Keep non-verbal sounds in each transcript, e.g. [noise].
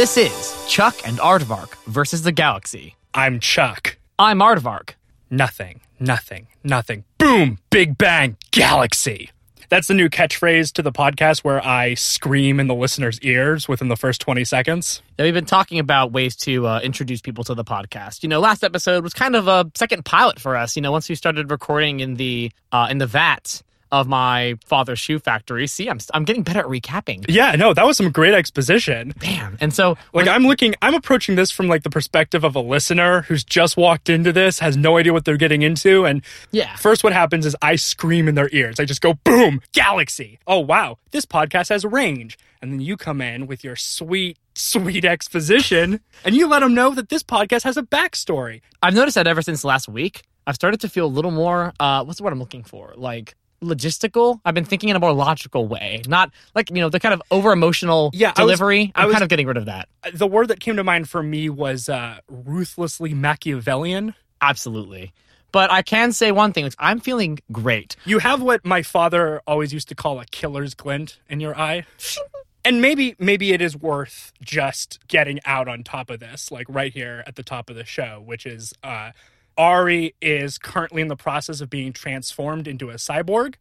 This is Chuck and Aardvark versus the galaxy. I'm Chuck. I'm Aardvark. Nothing, nothing, nothing. Boom! Big bang! Galaxy! That's the new catchphrase to the podcast where I scream in the listener's ears within the first 20 seconds. Now, we've been talking about ways to uh, introduce people to the podcast. You know, last episode was kind of a second pilot for us. You know, once we started recording in the uh, in the vat of my father's shoe factory. See, I'm I'm getting better at recapping. Yeah, no, that was some great exposition. Damn. And so, Like I'm looking, I'm approaching this from like the perspective of a listener who's just walked into this, has no idea what they're getting into, and yeah, First, what happens is I scream in their ears. I just go, boom, galaxy. Oh, wow, this podcast has range. And then you come in with your sweet, sweet exposition and you let them know that this podcast has a backstory. I've noticed that ever since last week, I've started to feel a little more. Uh, what's the word I'm looking for? Like logistical. I've been thinking in a more logical way, not like you know the kind of over emotional Yeah, I was- delivery. I I'm was- kind of getting rid of that. The word that came to mind for me was uh, ruthlessly Machiavellian. Absolutely. But I can say one thing: which I'm feeling great. You have what my father always used to call a killer's glint in your eye. [laughs] And maybe maybe it is worth just getting out on top of this, like right here at the top of the show, which is uh, Ari is currently in the process of being transformed into a cyborg.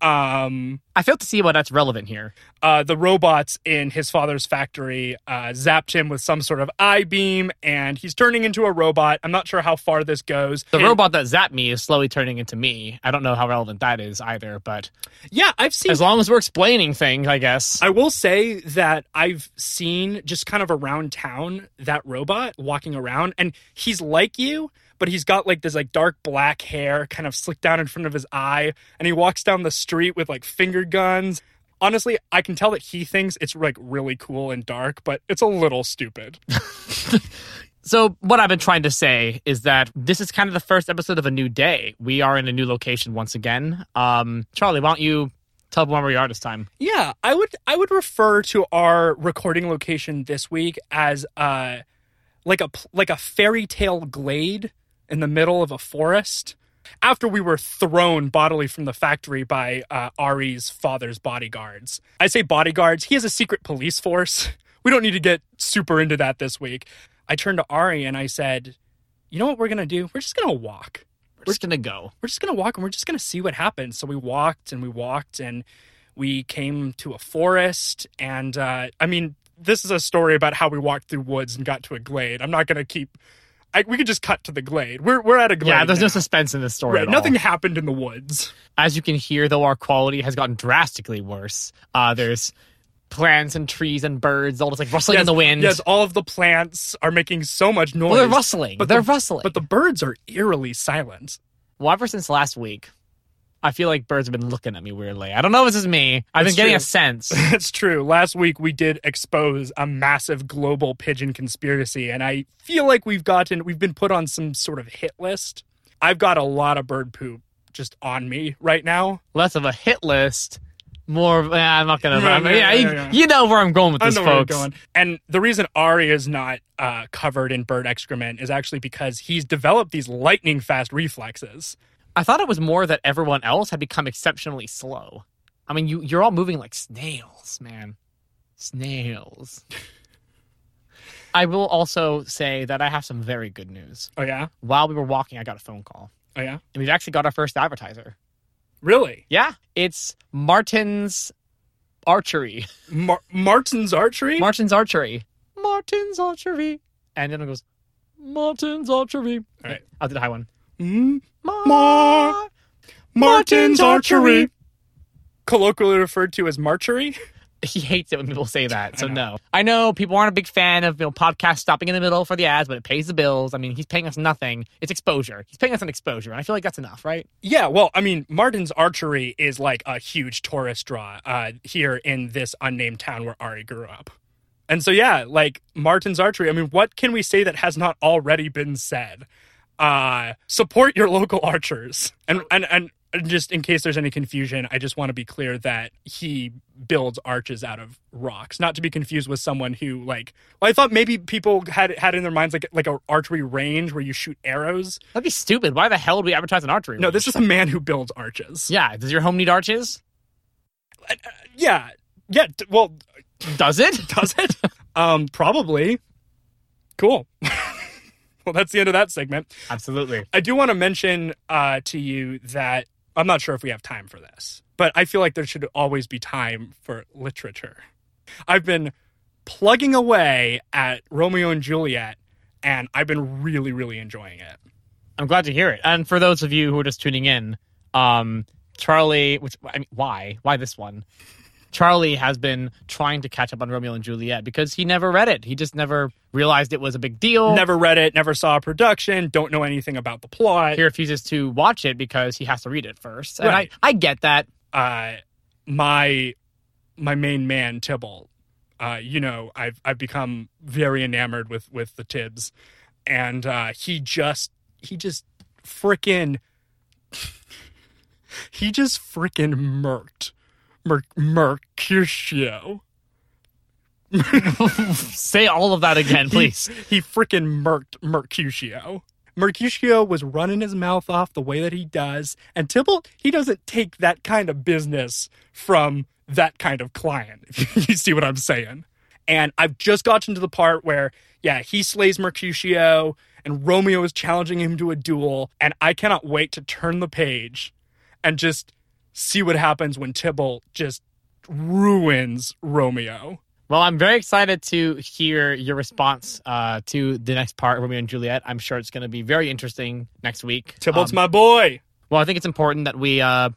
Um, I fail to see why that's relevant here. uh, the robots in his father's factory uh, zapped him with some sort of eye beam, and he's turning into a robot. I'm not sure how far this goes. The And- robot that zapped me is slowly turning into me. I don't know how relevant that is either, but yeah, I've seen as long as we're explaining things, I guess. I will say that I've seen just kind of around town that robot walking around, and he's like you, but he's got like this like dark black hair kind of slicked down in front of his eye, and he walks down the street with like finger guns. Honestly, I can tell that he thinks it's like really cool and dark, but it's a little stupid. [laughs] So, what I've been trying to say is that this is kind of the first episode of a new day. We are in a new location once again. Um, Charlie, why don't you tell everyone where we are this time? Yeah, I would I would refer to our recording location this week as uh like a like a fairy tale glade in the middle of a forest. After we were thrown bodily from the factory by uh, Ari's father's bodyguards. I say bodyguards. He has a secret police force. [laughs] We don't need to get super into that this week. I turned to Ari and I said, "You know what we're gonna do? We're just gonna walk." We're just gonna go. we're just gonna walk and we're just gonna see what happens. So we walked and we walked and we came to a forest and uh, I mean this is a story about how we walked through woods and got to a glade. I'm not gonna keep. I, we could just cut to the glade. We're we're at a glade. Yeah, there's no suspense in this story. Right, at all. nothing happened in the woods. As you can hear, though, our quality has gotten drastically worse. Uh, there's plants and trees and birds all just like rustling in the wind. Yes, all of the plants are making so much noise. well, they're rustling. But they're the- rustling. But the birds are eerily silent. well, ever since last week, I feel like birds have been looking at me weirdly. I don't know if this is me. I've It's been getting true. a sense. [laughs] It's true. Last week we did expose a massive global pigeon conspiracy, and I feel like we've gotten we've been put on some sort of hit list. I've got a lot of bird poop just on me right now. Less of a hit list, more. Of, eh, I'm not gonna. Yeah, I mean, yeah, yeah, you, you know where I'm going with I this, know where we're folks. going. And the reason Ari is not uh, covered in bird excrement is actually because he's developed these lightning fast reflexes. I thought it was more that everyone else had become exceptionally slow. I mean, you you're all moving like snails, man. Snails. [laughs] I will also say that I have some very good news. Oh yeah, While we were walking, I got a phone call, oh yeah, and we've actually got our first advertiser. really. Yeah, it's Martin's Archery. Mar- Martin's archery. Martin's Archery. Martin's Archery. And then it goes, Martin's Archery. All right. I'll do the high one. Mm, Mar- Mar- Martin's archery, colloquially referred to as marchery. [laughs] he hates it when people say that. So I no. I know people aren't a big fan of you know podcasts stopping in the middle for the ads, but it pays the bills. I mean, he's paying us nothing. It's exposure. He's paying us an exposure, and I feel like that's enough, right? Yeah, well, I mean, Martin's Archery is like a huge tourist draw uh, here in this unnamed town where Ari grew up. And so, yeah, like Martin's Archery, I mean, what can we say that has not already been said? Uh, support your local archers. And, and, and just in case there's any confusion, I just want to be clear that he builds arches out of rocks, not to be confused with someone who like. Well, I thought maybe people had had in their minds like like a archery range where you shoot arrows. That'd be stupid. Why the hell would we advertise an archery? No, range? this is a man who builds arches. Yeah. Does your home need arches? Yeah, yeah. d- Well, Does it? [laughs] does it? Um, probably. Cool. [laughs] well, that's the end of that segment. Absolutely. I do want to mention uh, to you that I'm not sure if we have time for this, but I feel like there should always be time for literature. I've been plugging away at Romeo and Juliet, and I've been really, really enjoying it. I'm glad to hear it. And for those of you who are just tuning in, um, Charlie, which I mean, why? Why this one? Charlie has been trying to catch up on Romeo and Juliet because he never read it. He just never realized it was a big deal. Never read it, never saw a production, don't know anything about the plot. He refuses to watch it because he has to read it first. And Right. I, I get that. uh, my my main man Tybalt. Uh, you know, I've I've become very enamored with with the Tibbs, and uh, he just he just frickin' [laughs] he just frickin' murked Mer- Mercutio. [laughs] Say all of that again, please. He frickin' murked Mercutio. Mercutio was running his mouth off the way that he does, and Tybalt, he doesn't take that kind of business from that kind of client. [laughs] If you see what I'm saying. And I've just gotten to the part where, yeah, he slays Mercutio, and Romeo is challenging him to a duel, and I cannot wait to turn the page and just see what happens when Tybalt just ruins Romeo. Well, I'm very excited to hear your response uh, to the next part, Romeo and Juliet. I'm sure it's going to be very interesting next week. Tybalt's Um, my boy. well, I think it's important that we uh,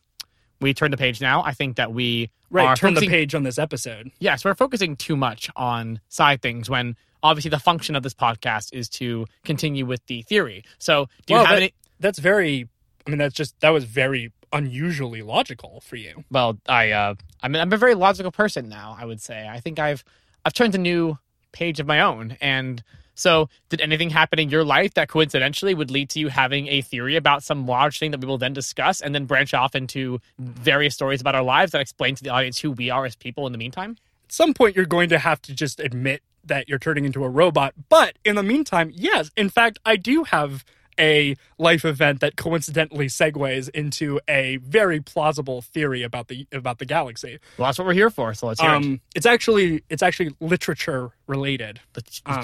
we turn the page now. I think that we Right, are turn the page on this episode. Yes, we're focusing too much on side things when obviously the function of this podcast is to continue with the theory. So, do you Wow, have that- any? That's very. I mean, that's just that was very unusually logical for you. Well, I uh, I mean, I'm a very logical person now. I would say. I think I've I've turned a new page of my own, and so did anything happen in your life that coincidentally would lead to you having a theory about some large thing that we will then discuss, and then branch off into various stories about our lives that explain to the audience who we are as people in the meantime? At some point, you're going to have to just admit that you're turning into a robot. But in the meantime, yes, in fact, I do have a life event that coincidentally segues into a very plausible theory about the about the galaxy. Well, that's what we're here for. So let's hear it. Um, it's actually it's actually literature related. Let's- um,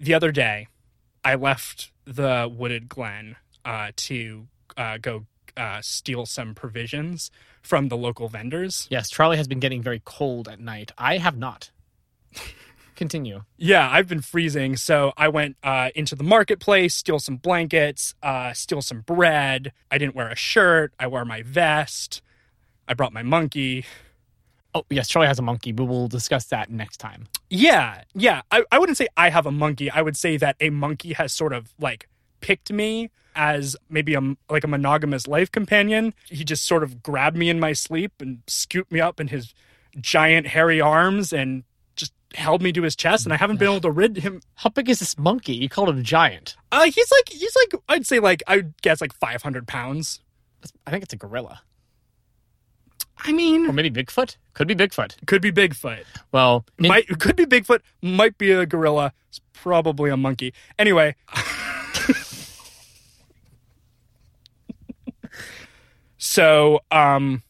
the other day, I left the wooded glen uh, to uh, go uh, steal some provisions from the local vendors. Yes, Charlie has been getting very cold at night. I have not. [laughs] Continue. Yeah, I've been freezing, so I went uh, into the marketplace, steal some blankets, uh, steal some bread. I didn't wear a shirt. I wore my vest. I brought my monkey. Oh, yes, Charlie has a monkey, but we'll discuss that next time. Yeah, yeah. I, I wouldn't say I have a monkey. I would say that a monkey has sort of like picked me as maybe a like a monogamous life companion. He just sort of grabbed me in my sleep and scooped me up in his giant hairy arms and held me to his chest. And I haven't been able to rid him. How big is this monkey? You called him a giant. Uh, he's like he's like I'd say like I would guess like five hundred pounds. I think it's a gorilla. I mean, Or maybe Bigfoot? Could be Bigfoot. could be Bigfoot. Well, in- might could be Bigfoot, might be a gorilla, it's probably a monkey. Anyway. [laughs] so um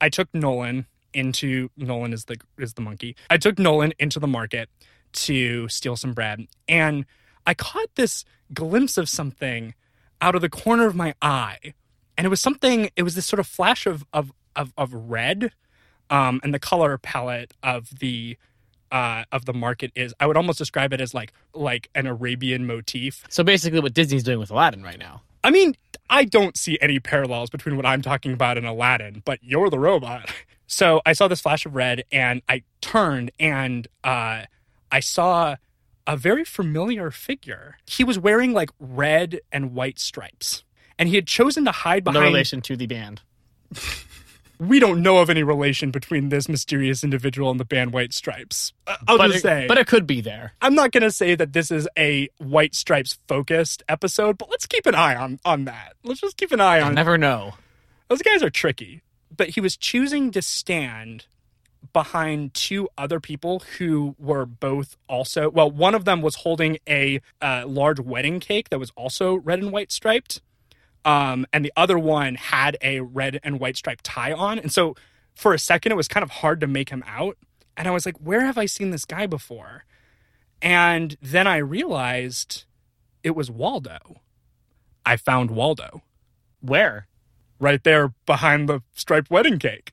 I took Nolan into Nolan is the is the monkey. I took Nolan into the market to steal some bread and I caught this glimpse of something out of the corner of my eye. And it was something it was this sort of flash of of of, of red um, and the color palette of the uh, of the market is I would almost describe it as like like an Arabian motif. so basically what Disney's doing with Aladdin right now. I mean, I don't see any parallels between what I'm talking about and Aladdin, but you're the robot. [laughs] So I saw this flash of red and I turned and uh, I saw a very familiar figure. He was wearing like red and white stripes. And he had chosen to hide behind. No relation to the band. [laughs] we don't know of any relation between this mysterious individual and the band White Stripes. Uh, I'll but, just it, say, but it could be there. I'm not going to say that this is a White Stripes focused episode, but let's keep an eye on on that. Let's just keep an eye I on never know. those guys are tricky. But he was choosing to stand behind two other people who were both also well one of them was holding a uh, large wedding cake that was also red and white striped um, and the other one had a red and white striped tie on and so for a second it was kind of hard to make him out And I was like, where have I seen this guy before? And then I realized it was Waldo. I found Waldo Where? Right there behind the striped wedding cake.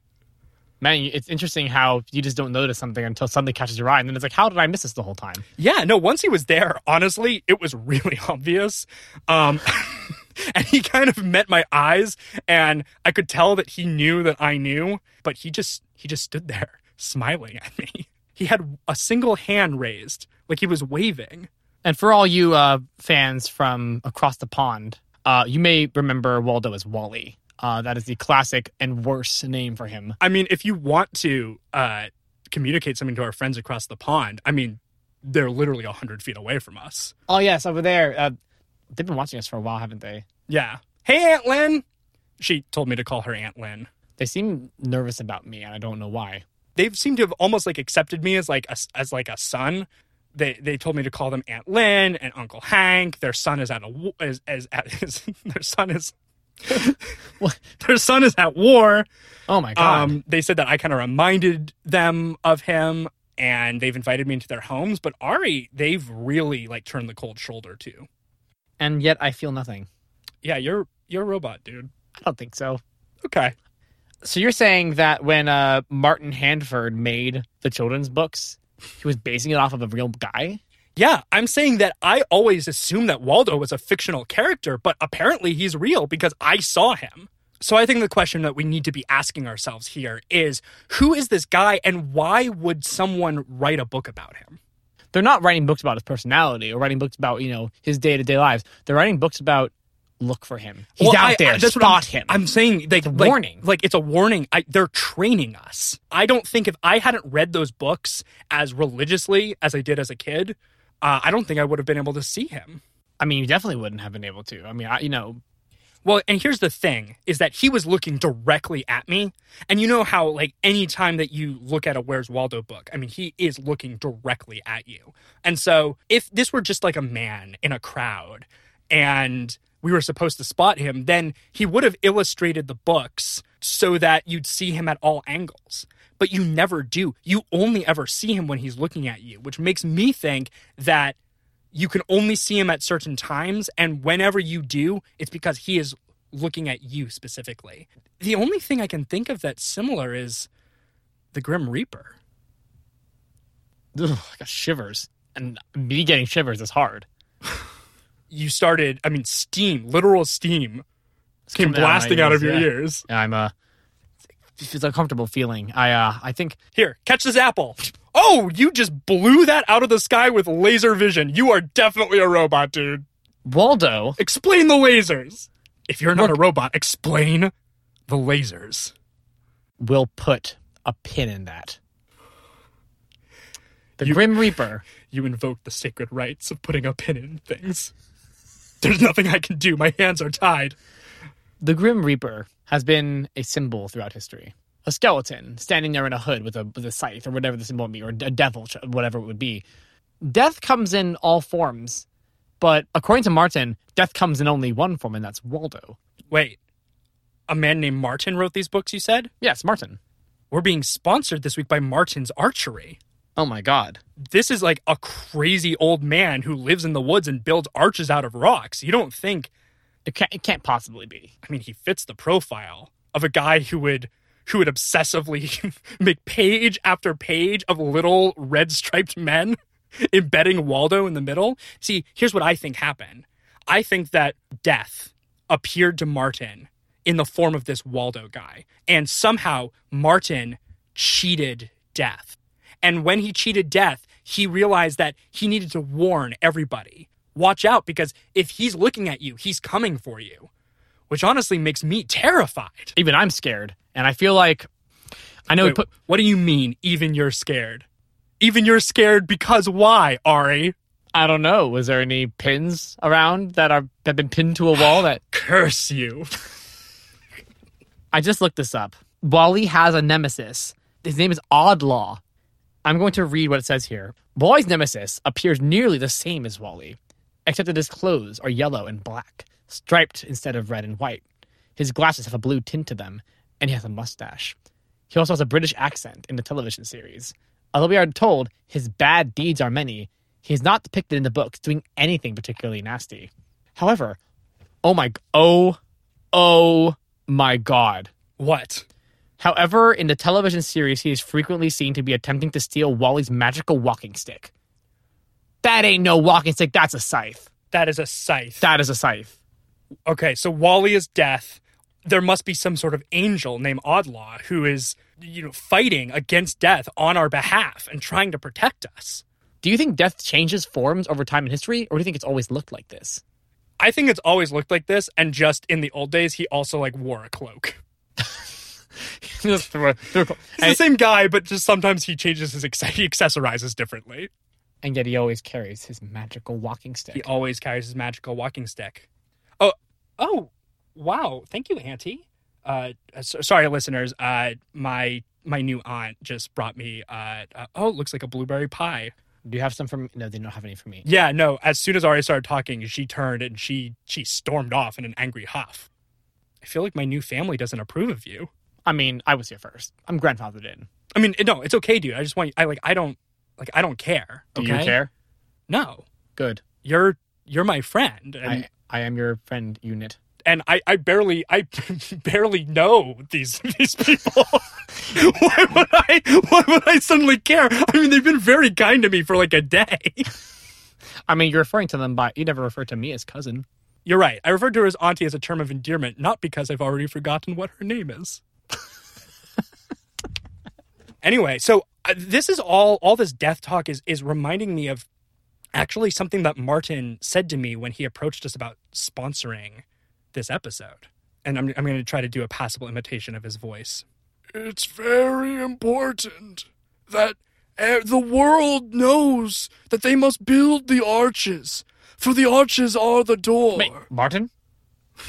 Man, it's interesting how you just don't notice something until something catches your eye, and then it's like, how did I miss this the whole time? Yeah, no, once he was there, honestly, it was really [laughs] obvious. Um, [laughs] and he kind of met my eyes, and I could tell that he knew that I knew, but he just he just stood there [laughs] smiling at me. He had a single hand raised, like he was waving. And for all you uh, fans from across the pond, uh, you may remember Waldo as Wally. Uh, that is the classic and worse name for him. I mean, if you want to uh, communicate something to our friends across the pond, I mean, they're literally 100 feet away from us. Oh yes, over there. Uh, they've been watching us for a while, haven't they? Yeah. Hey, Aunt Lynn. She told me to call her Aunt Lynn. They seem nervous about me, and I don't know why. They've seemed to have almost like accepted me as like a, as like a son. They they told me to call them Aunt Lynn and Uncle Hank. Their son is at a is, is at his, [laughs] their son is? [laughs] their son is at war. Oh my god! Um, they said that I kind of reminded them of him, and they've invited me into their homes. But Ari, they've really like turned the cold shoulder to. and yet I feel nothing. Yeah, you're you're a robot, dude. I don't think so. Okay. So you're saying that when uh, Martin Handford made the children's books, he was basing it off of a real guy? Yeah, I'm saying that I always assumed that Waldo was a fictional character, but apparently he's real because I saw him. So I think the question that we need to be asking ourselves here is who is this guy and why would someone write a book about him? They're not writing books about his personality or writing books about, you know, his day to day lives. They're writing books about look for him. He's Well, out I- there. I- that's Spot him. I'm saying like- warning. Like it's a warning. I, they're training us. I don't think if I hadn't read those books as religiously as I did as a kid, uh, I don't think I would have been able to see him. I mean, you definitely wouldn't have been able to. I mean, I, you know, Well, and here's the thing is that he was looking directly at me. And you know how, like, anytime that you look at a Where's Waldo book, I mean, he is looking directly at you. And so if this were just like a man in a crowd and we were supposed to spot him, then he would have illustrated the books so that you'd see him at all angles. But you never do. You only ever see him when he's looking at you, which makes me think that you can only see him at certain times and whenever you do it's because he is looking at you specifically the only thing i can think of that's similar is the grim reaper ugh, I got shivers. And me getting shivers is hard. you started i mean steam literal steam It's came coming out of blasting out of your yeah. ears I'm uh it's a comfortable feeling. I uh I think here catch this apple oh you just blew that out of the sky with laser vision you are definitely a robot dude Waldo explain the lasers if you're not Look- a robot explain the lasers We'll put a pin in that. The You- Grim Reaper [laughs] you invoke the sacred rights of putting a pin in things. There's nothing I can do. My hands are tied. The Grim Reaper has been a symbol throughout history. A skeleton standing there in a hood with a with a scythe or whatever the symbol would be, or a devil, whatever it would be. Death comes in all forms, but according to Martin, death comes in only one form, and that's Waldo. Wait, a man named Martin wrote these books, you said? Yes, Martin. We're being sponsored this week by Martin's Archery. Oh my God. This is like a crazy old man who lives in the woods and builds arches out of rocks. You don't think, It can't, it can't possibly be. I mean, he fits the profile of a guy who would who would obsessively [laughs] make page after page of little red striped men [laughs] embedding Waldo in the middle. See, here's what I think happened. I think that death appeared to Martin in the form of this Waldo guy, and somehow Martin cheated death. And when he cheated death, he realized that he needed to warn everybody. Watch out because if he's looking at you, he's coming for you. Which honestly makes me terrified. Even I'm scared, and I feel like I know Wait, put what do you mean, even you're scared? Even you're scared because why, Ari? I don't know. Was there any pins around that are that have been pinned to a wall that [sighs] Curse you. I just looked this up. Wally has a nemesis. His name is Oddlaw. I'm going to read what it says here. Wally's nemesis appears nearly the same as Wally, except that his clothes are yellow and black, striped instead of red and white. His glasses have a blue tint to them, and he has a mustache. He also has a British accent in the television series. Although we are told his bad deeds are many, he is not depicted in the books doing anything particularly nasty. However, oh my, oh, oh my god. What? However, in the television series, he is frequently seen to be attempting to steal Wally's magical walking stick. That ain't no walking stick, that's a scythe. That is a scythe. That is a scythe. okay, so Wally is death. There must be some sort of angel named Oddlaw who is, you know, fighting against death on our behalf and trying to protect us. Do you think death changes forms over time in history, or do you think it's always looked like this? I think it's always looked like this, and just in the old days, he also like wore a cloak. [laughs] Just throw- throw- He's the same guy, but just sometimes he changes his he accessorizes differently. And yet he always carries his magical walking stick. He always carries his magical walking stick. Oh, oh, wow! Thank you, Auntie. Uh, so, sorry, listeners. Uh, my my new aunt just brought me. Uh, uh, oh, it looks like a blueberry pie. Do you have some from? No, they don't have any for me. Yeah, no. As soon as Ari started talking, she turned and she she stormed off in an angry huff. I feel like my new family doesn't approve of you. I mean, I was here first. I'm grandfathered in. I mean, no, it's okay, dude. I just want you. I like. I don't like. I don't care. Do Okay? you care? No, Good. you're you're my friend, I, I am your friend unit. and I, I barely I [laughs] barely know these [laughs] these people. [laughs] why would I why would I suddenly care? I mean, they've been very kind to me for like a day. I mean, you're referring to them by. You never referred to me as cousin. You're right. I referred to her as auntie as a term of endearment, not because I've already forgotten what her name is. anyway, so this is all all this death talk is is reminding me of actually something that Martin said to me when he approached us about sponsoring this episode. And I'm I'm going to try to do a passable imitation of his voice. It's very important that the world knows that they must build the arches, for the arches are the door. Wait, Martin? [sighs]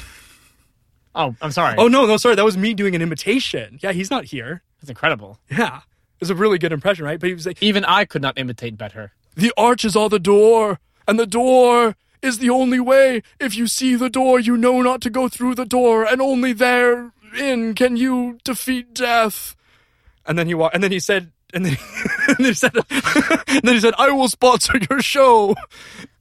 Oh, I'm sorry. Oh no, no, sorry, that was me doing an imitation. Yeah, he's not here. That's incredible. Yeah, it's a really good impression, right? But he was like, Even I could not imitate better. "The arches are the door, and the door is the only way. If you see the door, you know not to go through the door, and only therein can you defeat death." And then he wa- and then he said, and then, [laughs] and then he said, and then he said, "I will sponsor your show."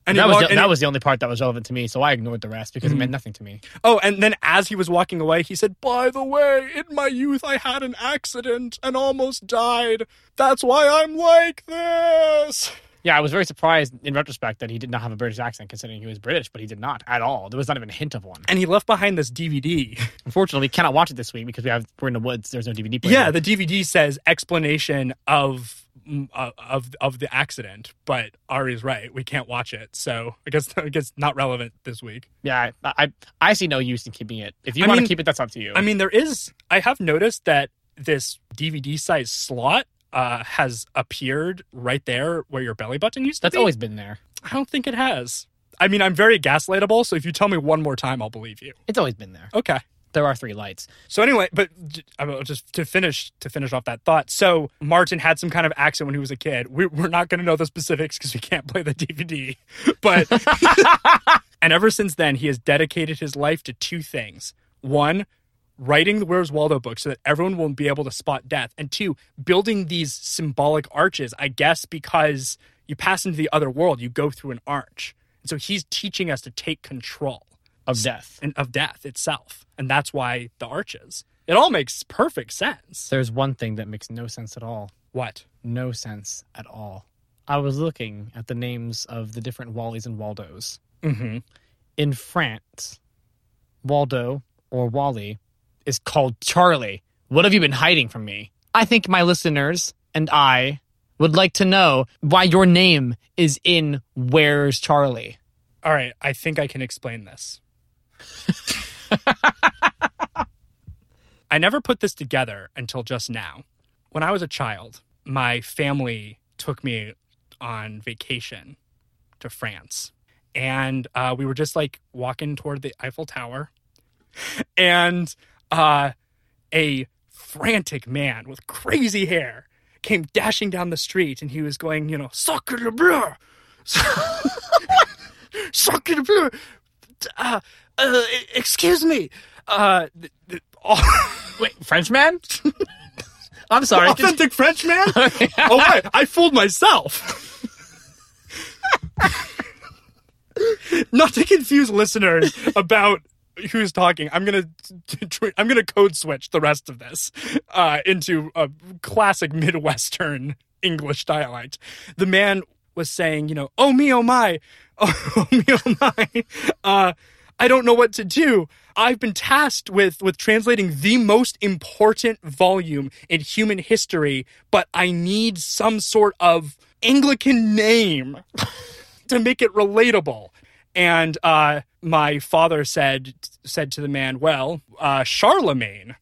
And That was walked- the, that he- was the only part that was relevant to me, so I ignored the rest because it meant mm. nothing to me. Oh, and then as he was walking away, he said, By the way, in my youth I had an accident and almost died. That's why I'm like this. Yeah, I was very surprised in retrospect that he did not have a British accent, considering he was British, but he did not at all. There was not even a hint of one. And he left behind this DVD. [laughs] Unfortunately, we cannot watch it this week because we have we're in the woods. There's no DVD player. Yeah, the DVD says explanation of mm, uh, of of the accident, but Ari's right. We can't watch it, so I guess [laughs] I guess not relevant this week. yeah. I, I I see no use in keeping it. If you I want mean- to keep it, that's up to you. I mean, there is. I have noticed that this DVD size slot uh, has appeared right there where your belly button used to be. that's be. always been there. I don't think it has. I mean, I'm very gaslightable, so if you tell me one more time, I'll believe you. It's always been there. Okay. There are three lights. So anyway, but j- I will just to finish to finish off that thought. So Martin had some kind of accent when he was a kid. We, we're not going to know the specifics because we can't play the DVD. [laughs] But [laughs] and ever since then, he has dedicated his life to two things: one, writing the Where's Waldo book so that everyone will be able to spot death, and two, building these symbolic arches. I guess because you pass into the other world, you go through an arch. And so he's teaching us to take control Of death. and of death itself, and that's why the arches. It all makes perfect sense. There's one thing that makes no sense at all. What? No sense at all. I was looking at the names of the different Wallys and Waldos. Mm-hmm. In France, Waldo or Wally is called Charlie. What have you been hiding from me? I think my listeners and I would like to know why your name is in Where's Charlie? All right, I think I can explain this. [laughs] I never put this together until just now. When I was a child, my family took me on vacation to France. And uh, we were just like walking toward the Eiffel Tower. [laughs] And uh, a frantic man with crazy hair came dashing down the street and he was going, you know, sacre le bleu! sacre le bleu! Uh, uh, excuse me. Uh, th- th- all- [laughs] Wait, Frenchman? [laughs] I'm sorry. Authentic French man? [laughs] oh, wait, I fooled myself. Not to confuse listeners about who's talking, I'm gonna [laughs] I'm gonna code switch the rest of this uh, into a classic Midwestern [laughs] English dialect. The man was saying, you know, oh me, oh my, [laughs] oh me, oh my. Uh, I don't know what to do. I've been tasked with with translating the most important volume in human history, but I need some sort of Anglican name to make it relatable. And uh, my father said said to the man, "Well, uh, Charlemagne,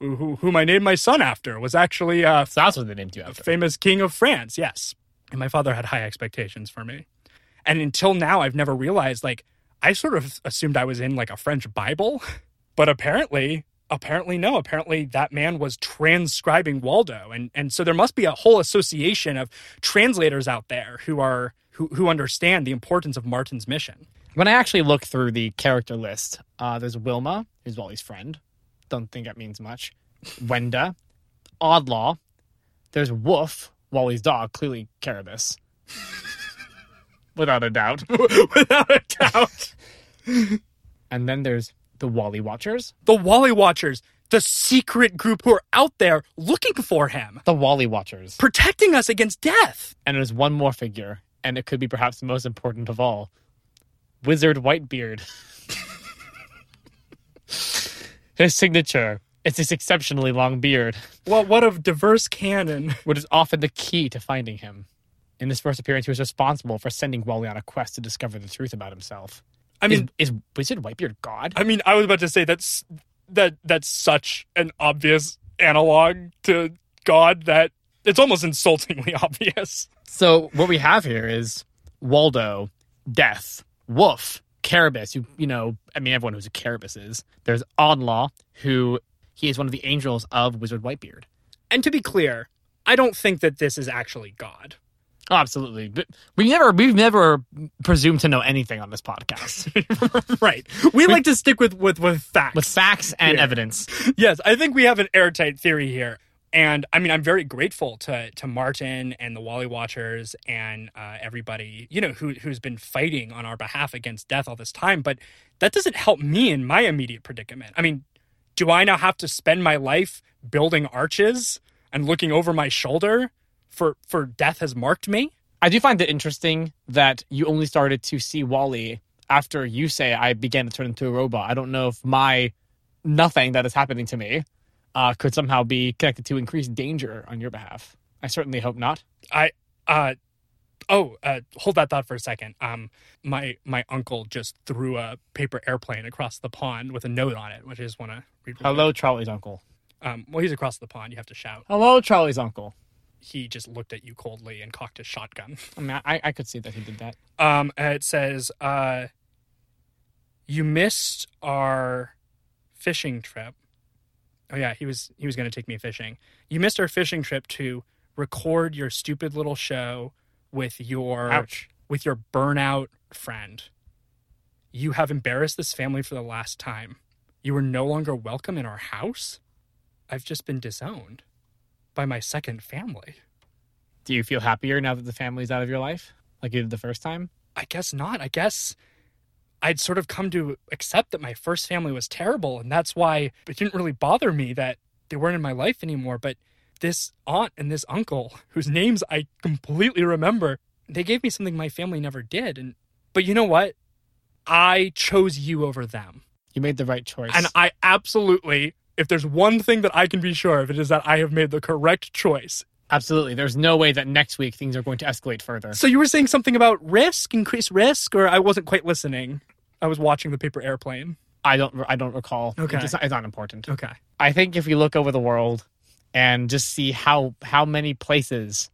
who, whom I named my son after, was actually uh, So that's what they named you after. famous king of France." Yes, and my father had high expectations for me. And until now, I've never realized. Like, I sort of assumed I was in like a French Bible, [laughs] but apparently, apparently no. Apparently, that man was transcribing Waldo, and and so there must be a whole association of translators out there who are who who understand the importance of Martin's mission. When I actually look through the character list, uh, there's Wilma, who's Wally's friend. Don't think that means much. Wenda, Oddlaw. There's Woof, Wally's dog, clearly Cerberus. [laughs] Without a doubt. [laughs] Without a doubt. [laughs] And then there's the Wally Watchers, The Wally Watchers, the secret group who are out there looking for him, the Wally Watchers. protecting us against death. And there's one more figure, and it could be perhaps the most important of all Wizard Whitebeard. His signature. It's his exceptionally long beard, Well, what a diverse canon. which is often the key to finding him. In this first appearance, he was responsible for sending Wally on a quest to discover the truth about himself. I mean, is, is Wizard Whitebeard God? I mean, I was about to say that's that that's such an obvious analog to God that it's almost insultingly [laughs] obvious. So what we have here is Waldo, Death, Wolf, Cerberus, who, you know, I mean, everyone knows who Cerberus is. There's Oddlaw, who he is one of the angels of Wizard Whitebeard. And to be clear, I don't think that this is actually God. Oh, absolutely. But we never, we've never presumed to know anything on this podcast [laughs] right. We like to stick with with with facts. with facts and Yeah. evidence. yes, I think we have an airtight theory here. And I mean, I'm very grateful to to Martin and the Wally Watchers and uh, everybody, you know, who who's been fighting on our behalf against death all this time. But that doesn't help me in my immediate predicament. I mean, do I now have to spend my life building arches and looking over my shoulder for for death has marked me? I do find it interesting that you only started to see Wally after you say I began to turn into a robot. I don't know if my nothing that is happening to me uh, could somehow be connected to increased danger on your behalf. I certainly hope not. I uh oh uh hold that thought for a second um my my uncle just threw a paper airplane across the pond with a note on it which i just want to read Hello, Charlie's uncle. um well he's across the pond you have to shout Hello, Charlie's uncle. he just looked at you coldly and cocked his shotgun I mean, I, I could see that he did that. um it says uh you missed our fishing trip oh yeah he was he was going to take me fishing you missed our fishing trip to record your stupid little show with your Ouch. with your burnout friend. You have embarrassed this family for the last time. You are no longer welcome in our house. I've just been disowned by my second family. Do you feel happier now that the family's out of your life, like you did the first time? I guess not. I guess I'd sort of come to accept that my first family was terrible, and that's why it didn't really bother me that they weren't in my life anymore. But this aunt and this uncle, whose names I completely remember, they gave me something my family never did. And but you know what? I chose you over them. You made the right choice. And I absolutely, if there's one thing that I can be sure of, it is that I have made the correct choice. Absolutely. There's no way that next week things are going to escalate further. So you were saying something about risk, increased risk, or I wasn't quite listening. I was watching the paper airplane. I don't. I don't recall. Okay. It's not, it's not important. Okay. I think if we look over the world and just see how how many places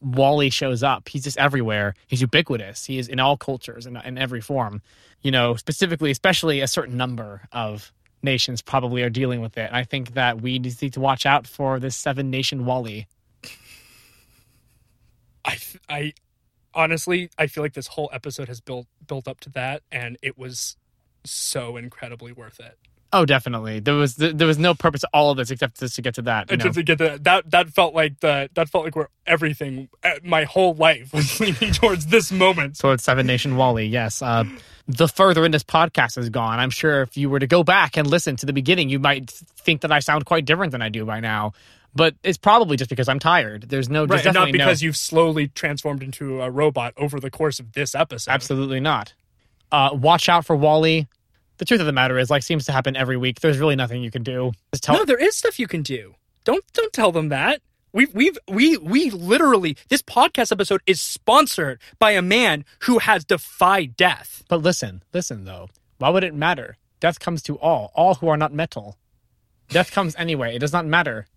Wally shows up, he's just everywhere. He's ubiquitous. He is in all cultures and in every form. You know, specifically, especially a certain number of nations probably are dealing with it. I think that we just need to watch out for this seven nation Wally. I I honestly I feel like this whole episode has built built up to that and it was so incredibly worth it. Oh, definitely. There was there was no purpose to all of this except just to get to that. you And know? just to get that, that that felt like the that felt like where everything, uh, my whole life was [laughs] leaning towards this moment. towards Seven Nation Wally. Yes. Uh, the further in this podcast has gone, I'm sure if you were to go back and listen to the beginning, you might think that I sound quite different than I do by now. But it's probably just because I'm tired. There's no, Right, and not definitely no- because you've slowly transformed into a robot over the course of this episode. Absolutely not. Uh, watch out for Wally. The truth of the matter is, like, seems to happen every week. There's really nothing you can do. Just tell. No, there is stuff you can do. Don't don't tell them that. We've we've we we literally this podcast episode is sponsored by a man who has defied death. But listen, listen though. Why would it matter? Death comes to all, all who are not metal. Death comes anyway. It does not matter.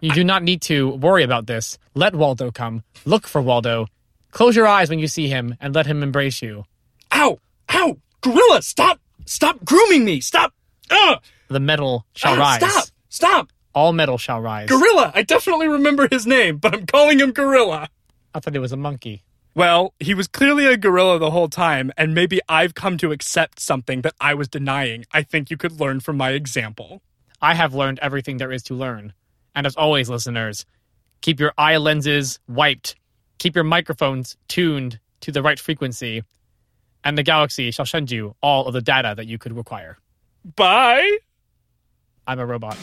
You do not need to worry about this. Let Waldo come. Look for Waldo. Close your eyes when you see him and let him embrace you. Ow! Ow! Gorilla, stop! Stop grooming me! Stop! Ugh! The metal shall Ah, rise. Stop! Stop! All metal shall rise. Gorilla! I definitely remember his name, but I'm calling him Gorilla. I thought it was a monkey. Well, he was clearly a gorilla the whole time, and maybe I've come to accept something that I was denying. I think you could learn from my example. I have learned everything there is to learn. And as always, listeners, keep your eye lenses wiped, keep your microphones tuned to the right frequency, and the galaxy shall send you all of the data that you could require. Bye! I'm a robot.